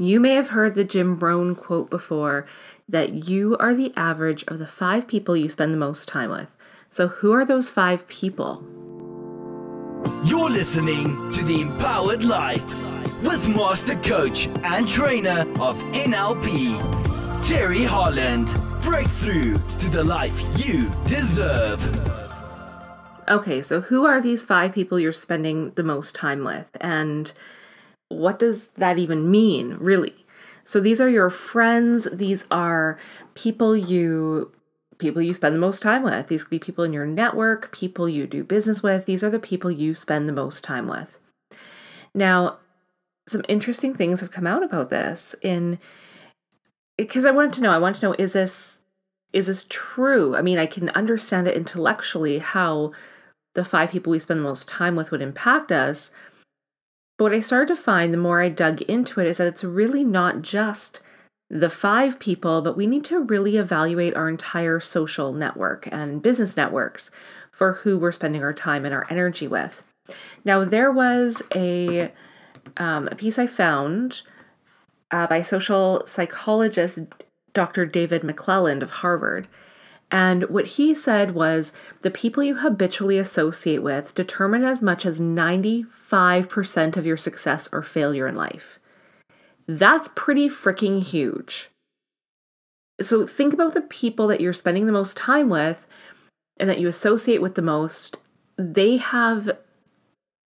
You may have heard the Jim Rohn quote before that you are the average of the five people you spend the most time with. So, who are those five people? You're listening to The Empowered Life with Master Coach and Trainer of NLP, Terry Holland. Breakthrough to the life you deserve. Okay, so who are these five people you're spending the most time with? And what does that even mean, really? So these are your friends, these are people you people you spend the most time with. These could be people in your network, people you do business with. These are the people you spend the most time with. Now, some interesting things have come out about this in because I wanted to know, I want to know is this is this true? I mean, I can understand it intellectually how the five people we spend the most time with would impact us. But what I started to find the more I dug into it is that it's really not just the five people, but we need to really evaluate our entire social network and business networks for who we're spending our time and our energy with. Now, there was a, um, a piece I found uh, by social psychologist Dr. David McClelland of Harvard. And what he said was the people you habitually associate with determine as much as 95% of your success or failure in life. That's pretty freaking huge. So think about the people that you're spending the most time with and that you associate with the most. They have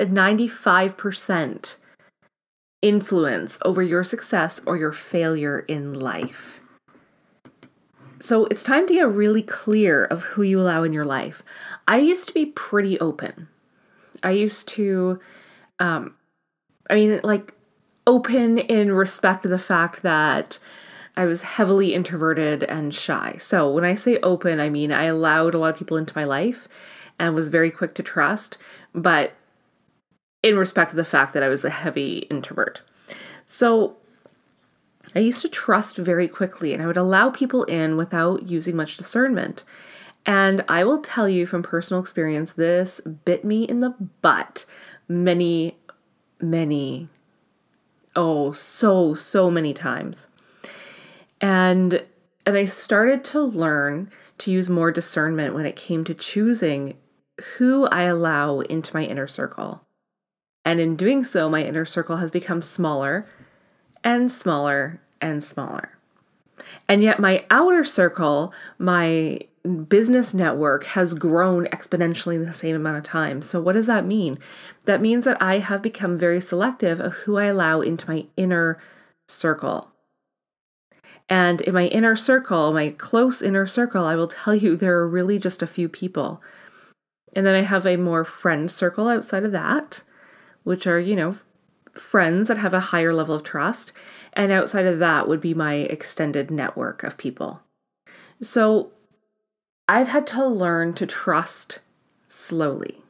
a 95% influence over your success or your failure in life. So it's time to get really clear of who you allow in your life. I used to be pretty open. I used to, um, I mean, like, open in respect to the fact that I was heavily introverted and shy. So when I say open, I mean I allowed a lot of people into my life and was very quick to trust, but in respect to the fact that I was a heavy introvert. So I used to trust very quickly and I would allow people in without using much discernment. And I will tell you from personal experience, this bit me in the butt many, many, oh, so, so many times. And and I started to learn to use more discernment when it came to choosing who I allow into my inner circle. And in doing so, my inner circle has become smaller and smaller and smaller. And yet, my outer circle, my business network, has grown exponentially in the same amount of time. So, what does that mean? That means that I have become very selective of who I allow into my inner circle. And in my inner circle, my close inner circle, I will tell you there are really just a few people. And then I have a more friend circle outside of that, which are, you know, friends that have a higher level of trust. And outside of that would be my extended network of people. So I've had to learn to trust slowly.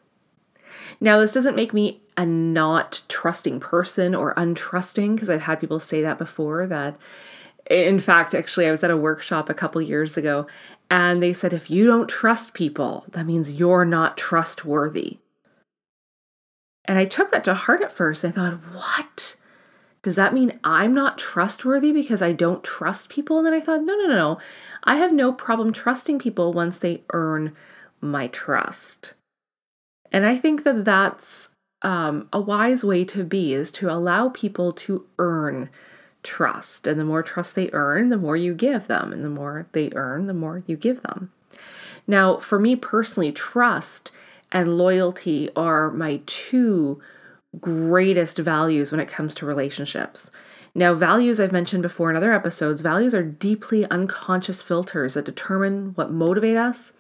Now, this doesn't make me a not trusting person or untrusting, because I've had people say that before. That, in fact, actually, I was at a workshop a couple years ago, and they said, if you don't trust people, that means you're not trustworthy. And I took that to heart at first. I thought, what? Does that mean I'm not trustworthy because I don't trust people? And then I thought, no, no, no, no. I have no problem trusting people once they earn my trust. And I think that that's um, a wise way to be is to allow people to earn trust. And the more trust they earn, the more you give them. And the more they earn, the more you give them. Now, for me personally, trust and loyalty are my two greatest values when it comes to relationships. Now, values I've mentioned before in other episodes, values are deeply unconscious filters that determine what motivate us,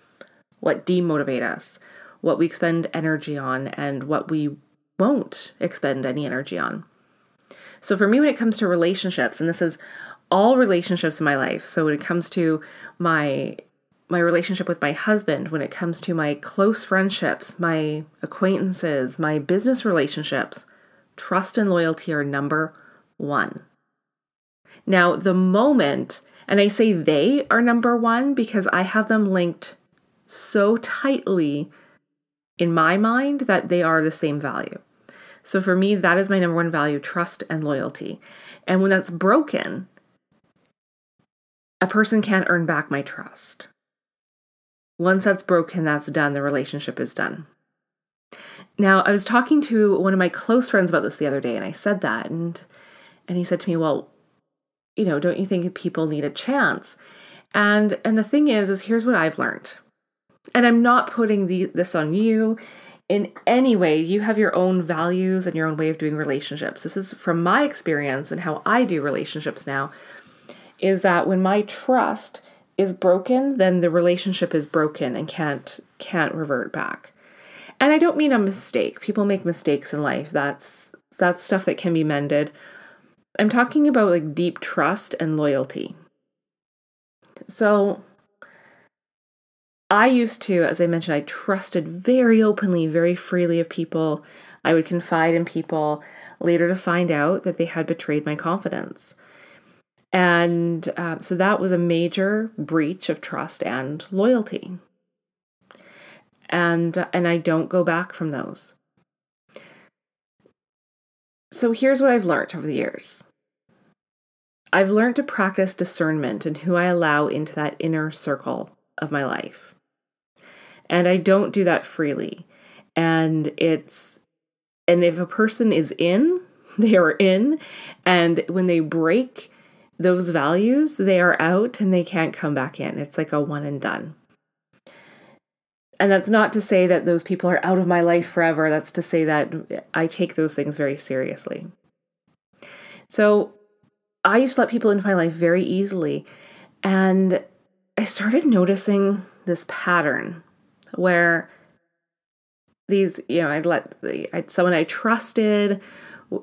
what demotivate us, what we expend energy on, and what we won't expend any energy on. So, for me, when it comes to relationships, and this is all relationships in my life, so when it comes to my my relationship with my husband, when it comes to my close friendships, my acquaintances, my business relationships, trust and loyalty are number one. Now, the moment, and I say they are number one because I have them linked so tightly in my mind that they are the same value. So for me, that is my number one value trust and loyalty. And when that's broken, a person can't earn back my trust. Once that's broken, that's done. The relationship is done. Now, I was talking to one of my close friends about this the other day, and I said that, and and he said to me, "Well, you know, don't you think people need a chance?" And and the thing is, is here's what I've learned, and I'm not putting the, this on you in any way. You have your own values and your own way of doing relationships. This is from my experience and how I do relationships now. Is that when my trust is broken, then the relationship is broken and can't can't revert back. And I don't mean a mistake. People make mistakes in life. That's that's stuff that can be mended. I'm talking about like deep trust and loyalty. So I used to, as I mentioned, I trusted very openly, very freely of people. I would confide in people, later to find out that they had betrayed my confidence. And uh, so that was a major breach of trust and loyalty. And, and I don't go back from those. So here's what I've learned over the years I've learned to practice discernment in who I allow into that inner circle of my life. And I don't do that freely. And it's, and if a person is in, they are in. And when they break those values, they are out and they can't come back in. It's like a one and done. And that's not to say that those people are out of my life forever. That's to say that I take those things very seriously. So I used to let people into my life very easily. And I started noticing this pattern where these, you know, I'd let the, I'd, someone I trusted,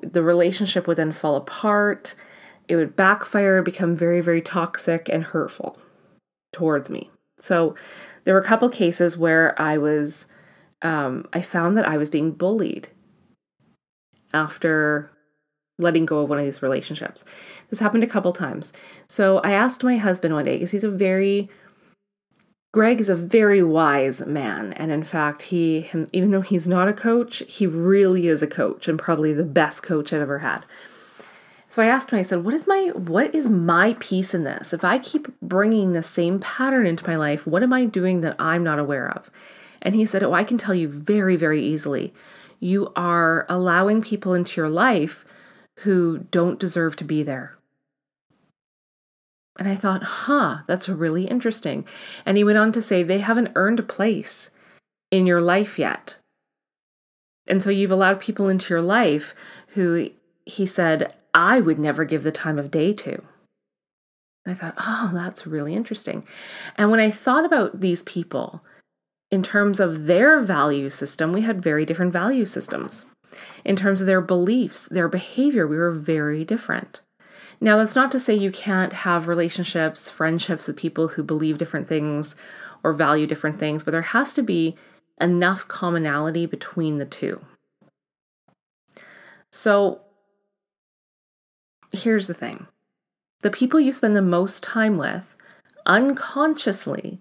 the relationship would then fall apart. It would backfire, become very, very toxic and hurtful towards me. So there were a couple cases where I was, um, I found that I was being bullied after letting go of one of these relationships. This happened a couple times. So I asked my husband one day, because he's a very Greg is a very wise man, and in fact, he, him, even though he's not a coach, he really is a coach, and probably the best coach I've ever had. So I asked him. I said, "What is my what is my piece in this? If I keep bringing the same pattern into my life, what am I doing that I'm not aware of?" And he said, "Oh, I can tell you very, very easily. You are allowing people into your life who don't deserve to be there." And I thought, huh, that's really interesting. And he went on to say, they haven't earned a place in your life yet. And so you've allowed people into your life who he said, I would never give the time of day to. And I thought, oh, that's really interesting. And when I thought about these people in terms of their value system, we had very different value systems. In terms of their beliefs, their behavior, we were very different. Now, that's not to say you can't have relationships, friendships with people who believe different things or value different things, but there has to be enough commonality between the two. So, here's the thing the people you spend the most time with unconsciously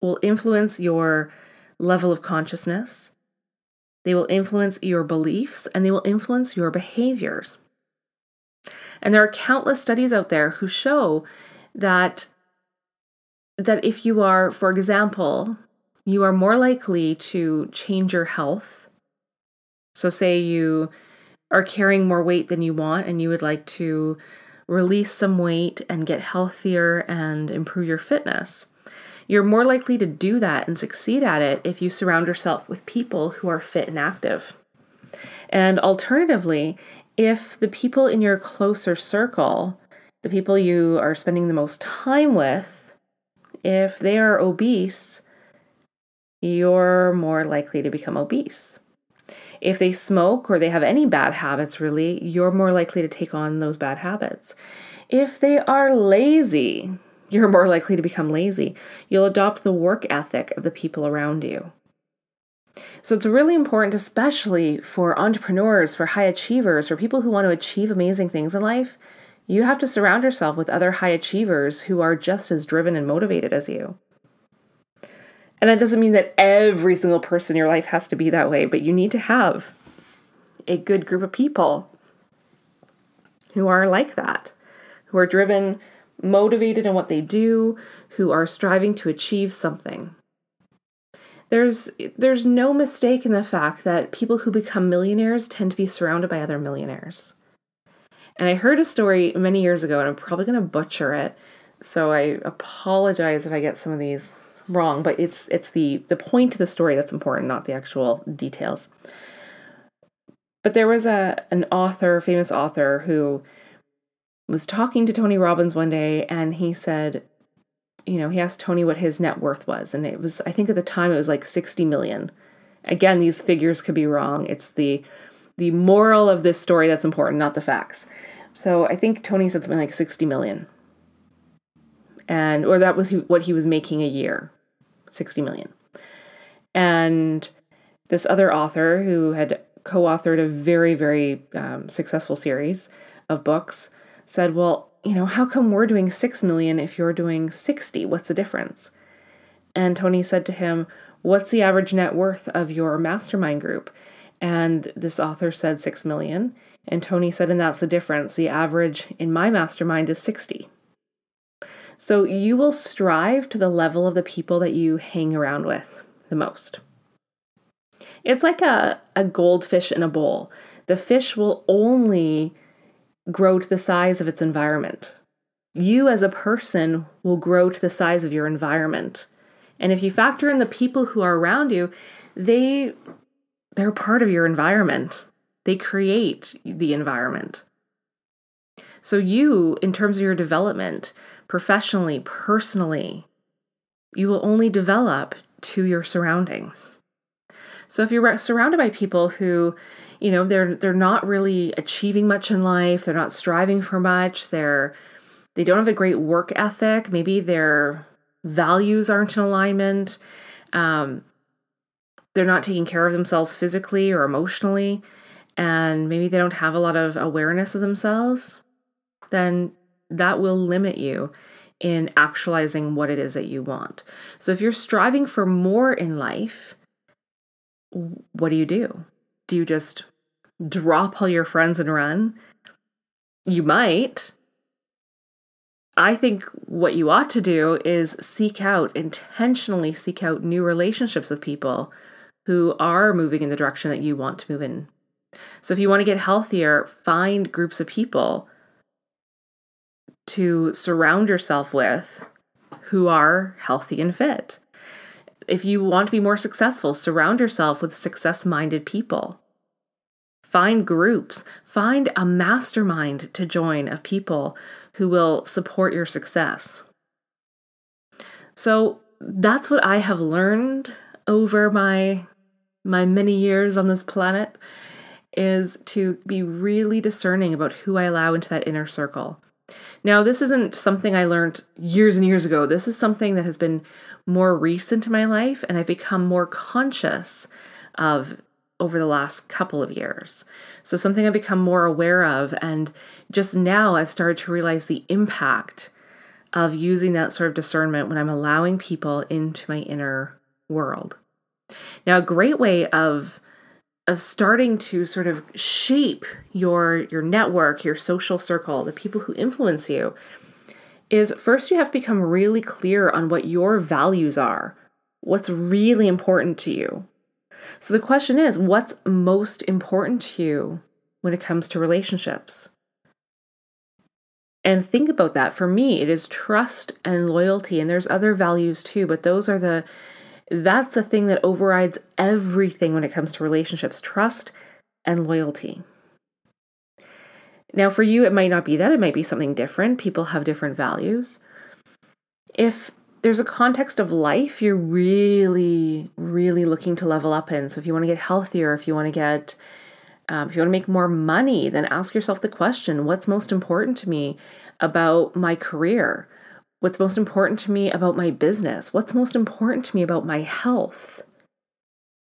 will influence your level of consciousness, they will influence your beliefs, and they will influence your behaviors. And there are countless studies out there who show that that if you are, for example, you are more likely to change your health. So say you are carrying more weight than you want and you would like to release some weight and get healthier and improve your fitness. You're more likely to do that and succeed at it if you surround yourself with people who are fit and active. And alternatively, if the people in your closer circle, the people you are spending the most time with, if they are obese, you're more likely to become obese. If they smoke or they have any bad habits, really, you're more likely to take on those bad habits. If they are lazy, you're more likely to become lazy. You'll adopt the work ethic of the people around you. So it's really important, especially for entrepreneurs, for high achievers, for people who want to achieve amazing things in life. You have to surround yourself with other high achievers who are just as driven and motivated as you. And that doesn't mean that every single person in your life has to be that way, but you need to have a good group of people who are like that, who are driven, motivated in what they do, who are striving to achieve something. There's there's no mistake in the fact that people who become millionaires tend to be surrounded by other millionaires. And I heard a story many years ago, and I'm probably going to butcher it, so I apologize if I get some of these wrong. But it's it's the the point of the story that's important, not the actual details. But there was a an author, famous author, who was talking to Tony Robbins one day, and he said, you know, he asked Tony what his net worth was, and it was I think at the time it was like sixty million. Again, these figures could be wrong. It's the the moral of this story that's important, not the facts. So I think Tony said something like 60 million. And or that was what he was making a year. 60 million. And this other author who had co-authored a very very um, successful series of books said, "Well, you know, how come we're doing 6 million if you're doing 60? What's the difference?" And Tony said to him, "What's the average net worth of your mastermind group?" And this author said 6 million. And Tony said, and that's the difference. The average in my mastermind is 60. So you will strive to the level of the people that you hang around with the most. It's like a, a goldfish in a bowl. The fish will only grow to the size of its environment. You, as a person, will grow to the size of your environment. And if you factor in the people who are around you, they they're part of your environment. They create the environment. So, you, in terms of your development, professionally, personally, you will only develop to your surroundings. So, if you're surrounded by people who, you know, they're they're not really achieving much in life, they're not striving for much, they're they don't have a great work ethic, maybe their values aren't in alignment, um, they're not taking care of themselves physically or emotionally, and maybe they don't have a lot of awareness of themselves, then that will limit you in actualizing what it is that you want. So if you're striving for more in life, what do you do? Do you just drop all your friends and run? You might. I think what you ought to do is seek out, intentionally seek out new relationships with people who are moving in the direction that you want to move in. So if you want to get healthier, find groups of people to surround yourself with who are healthy and fit. If you want to be more successful, surround yourself with success minded people. Find groups, find a mastermind to join of people who will support your success. So that's what I have learned over my my many years on this planet is to be really discerning about who I allow into that inner circle. Now, this isn't something I learned years and years ago. This is something that has been more recent in my life, and I've become more conscious of over the last couple of years. So, something I've become more aware of, and just now I've started to realize the impact of using that sort of discernment when I'm allowing people into my inner world. Now, a great way of of starting to sort of shape your your network, your social circle, the people who influence you is first you have to become really clear on what your values are. What's really important to you. So the question is, what's most important to you when it comes to relationships? And think about that. For me, it is trust and loyalty, and there's other values too, but those are the that's the thing that overrides everything when it comes to relationships trust and loyalty. Now, for you, it might not be that, it might be something different. People have different values. If there's a context of life you're really, really looking to level up in, so if you want to get healthier, if you want to get um, if you want to make more money, then ask yourself the question what's most important to me about my career? What's most important to me about my business? What's most important to me about my health?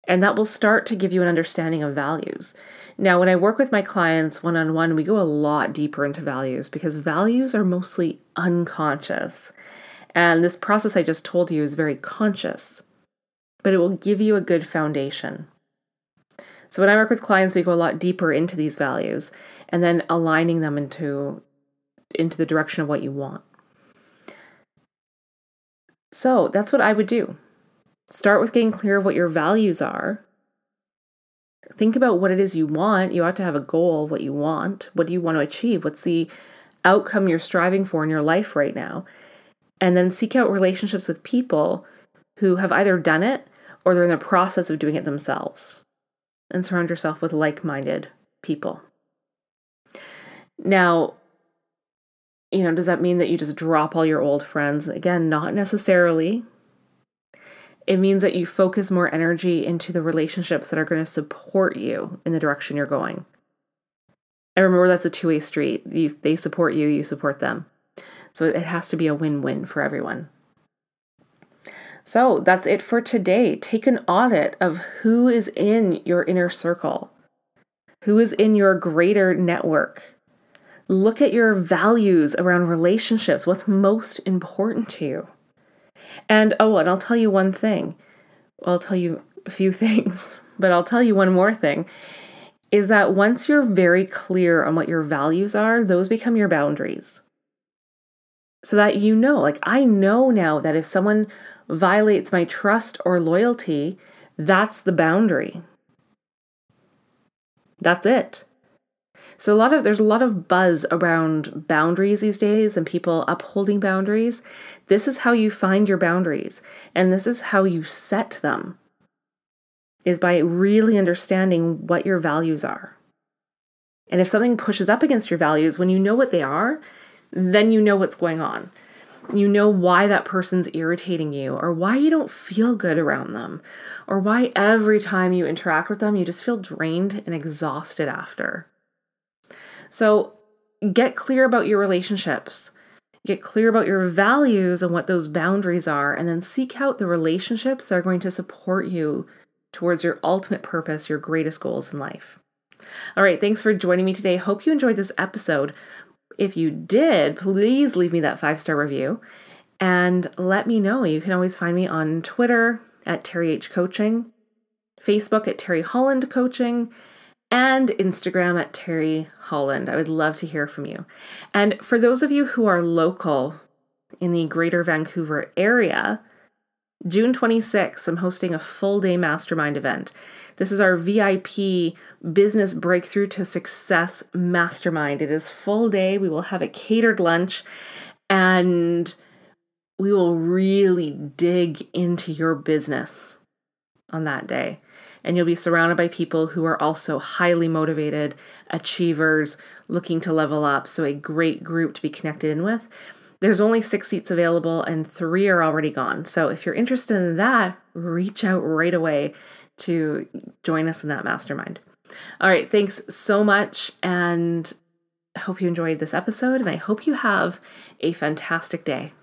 And that will start to give you an understanding of values. Now, when I work with my clients one on one, we go a lot deeper into values because values are mostly unconscious. And this process I just told you is very conscious, but it will give you a good foundation. So when I work with clients, we go a lot deeper into these values and then aligning them into into the direction of what you want. So that's what I would do. Start with getting clear of what your values are. Think about what it is you want. You ought to have a goal, what you want. What do you want to achieve? What's the outcome you're striving for in your life right now? And then seek out relationships with people who have either done it or they're in the process of doing it themselves. And surround yourself with like minded people. Now, you know, does that mean that you just drop all your old friends? Again, not necessarily. It means that you focus more energy into the relationships that are going to support you in the direction you're going. And remember, that's a two way street. You, they support you, you support them. So it has to be a win win for everyone. So that's it for today. Take an audit of who is in your inner circle, who is in your greater network Look at your values around relationships. What's most important to you? And oh, and I'll tell you one thing. I'll tell you a few things, but I'll tell you one more thing is that once you're very clear on what your values are, those become your boundaries. So that you know, like, I know now that if someone violates my trust or loyalty, that's the boundary. That's it. So a lot of there's a lot of buzz around boundaries these days and people upholding boundaries. This is how you find your boundaries and this is how you set them. Is by really understanding what your values are. And if something pushes up against your values, when you know what they are, then you know what's going on. You know why that person's irritating you, or why you don't feel good around them, or why every time you interact with them, you just feel drained and exhausted after. So get clear about your relationships. Get clear about your values and what those boundaries are, and then seek out the relationships that are going to support you towards your ultimate purpose, your greatest goals in life. All right, thanks for joining me today. Hope you enjoyed this episode. If you did, please leave me that five star review and let me know. You can always find me on Twitter at Terry H Coaching, Facebook at Terry Holland Coaching, and Instagram at Terry Holland. I would love to hear from you. And for those of you who are local in the greater Vancouver area, June 26th, I'm hosting a full day mastermind event. This is our VIP Business Breakthrough to Success Mastermind. It is full day. We will have a catered lunch and we will really dig into your business on that day and you'll be surrounded by people who are also highly motivated, achievers, looking to level up. So, a great group to be connected in with. There's only six seats available, and three are already gone. So, if you're interested in that, reach out right away to join us in that mastermind. All right, thanks so much, and I hope you enjoyed this episode, and I hope you have a fantastic day.